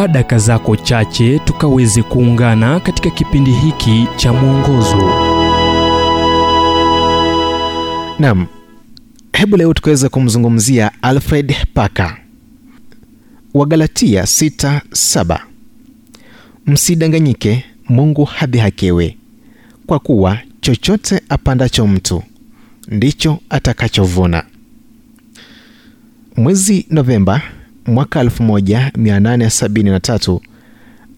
chukua daka zako chache tukaweze kuungana katika kipindi hiki cha mwongozo nam hebu leo tukaweza kumzungumzia Alfred Paka. Wagalatia 6:7 Msidanganyike, Mungu hadhihakiwe kwa kuwa chochote apandacho mtu ndicho atakachovuna. Mwezi Novemba mwaka 1873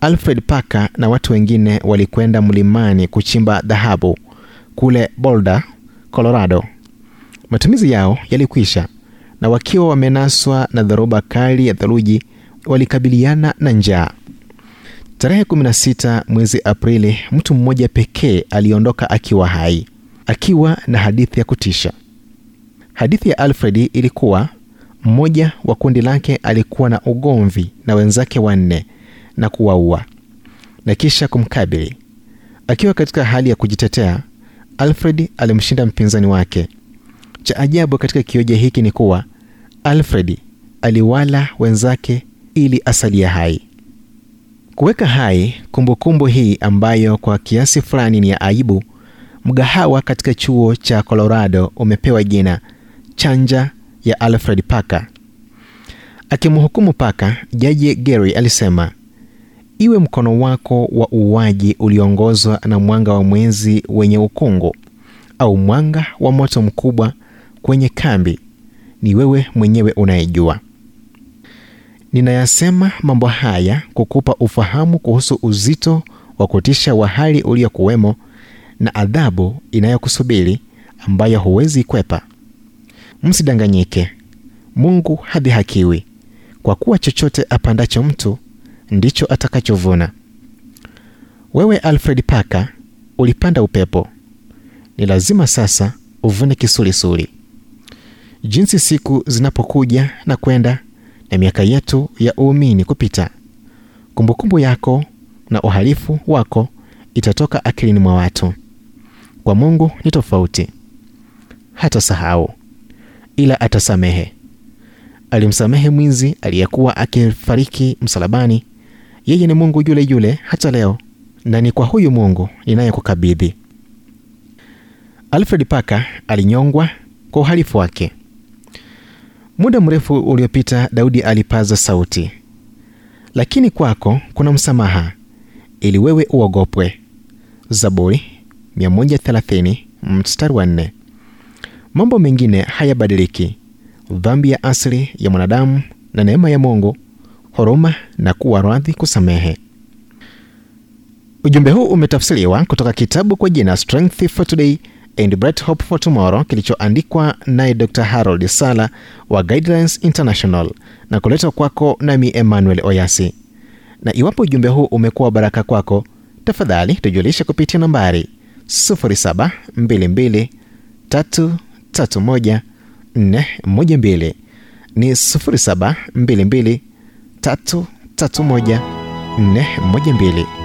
Alfred Parker na watu wengine walikwenda mlimani kuchimba dhahabu kule Boulder, Colorado. Matumizi yao yalikwisha na wakiwa wamenaswa na dhoruba kali ya theluji walikabiliana na njaa. Tarehe 16 mwezi Aprili, mtu mmoja pekee aliondoka akiwa hai, akiwa na hadithi ya kutisha. Hadithi ya Alfred ilikuwa mmoja wa kundi lake alikuwa na ugomvi na wenzake wanne na kuwaua na kisha kumkabili. Akiwa katika hali ya kujitetea, Alfred alimshinda mpinzani wake. Cha ajabu katika kioja hiki ni kuwa Alfred aliwala wenzake ili asalia hai. Kuweka hai kumbukumbu hii ambayo kwa kiasi fulani ni ya aibu, mgahawa katika chuo cha Colorado umepewa jina chanja ya Alfred Paka. Akimhukumu Paka, jaji Gary alisema, iwe mkono wako wa uuaji uliongozwa na mwanga wa mwezi wenye ukungu au mwanga wa moto mkubwa kwenye kambi, ni wewe mwenyewe unayejua. Ninayasema mambo haya kukupa ufahamu kuhusu uzito wa kutisha wa hali uliokuwemo na adhabu inayokusubiri ambayo huwezi kwepa. Msidanganyike, Mungu hadhihakiwi, kwa kuwa chochote apandacho mtu ndicho atakachovuna. Wewe Alfred Paka ulipanda upepo, ni lazima sasa uvune kisulisuli. Jinsi siku zinapokuja na kwenda na miaka yetu ya uumini kupita, kumbukumbu yako na uhalifu wako itatoka akilini mwa watu. Kwa Mungu ni tofauti, hatasahau ila atasamehe. Alimsamehe mwizi aliyekuwa akifariki msalabani. Yeye ni Mungu yule yule hata leo, na ni kwa huyu Mungu ninayekukabidhi. Alfred Paka alinyongwa kwa uhalifu wake. Muda mrefu uliopita, Daudi alipaza sauti, lakini kwako kuna msamaha ili wewe uogopwe. Zaburi 130 mstari wa 4. Mambo mengine hayabadiliki: dhambi ya asili ya mwanadamu na neema ya Mungu, huruma na kuwa radhi kusamehe. Ujumbe huu umetafsiriwa kutoka kitabu kwa jina Strength for Today and Bright Hope for Tomorrow kilichoandikwa naye Dr. Harold Sala wa Guidelines International na kuletwa kwako nami Emmanuel Oyasi. Na iwapo ujumbe huu umekuwa baraka kwako, tafadhali tujulishe kupitia nambari 0722 331 412 ni 0722 331 412.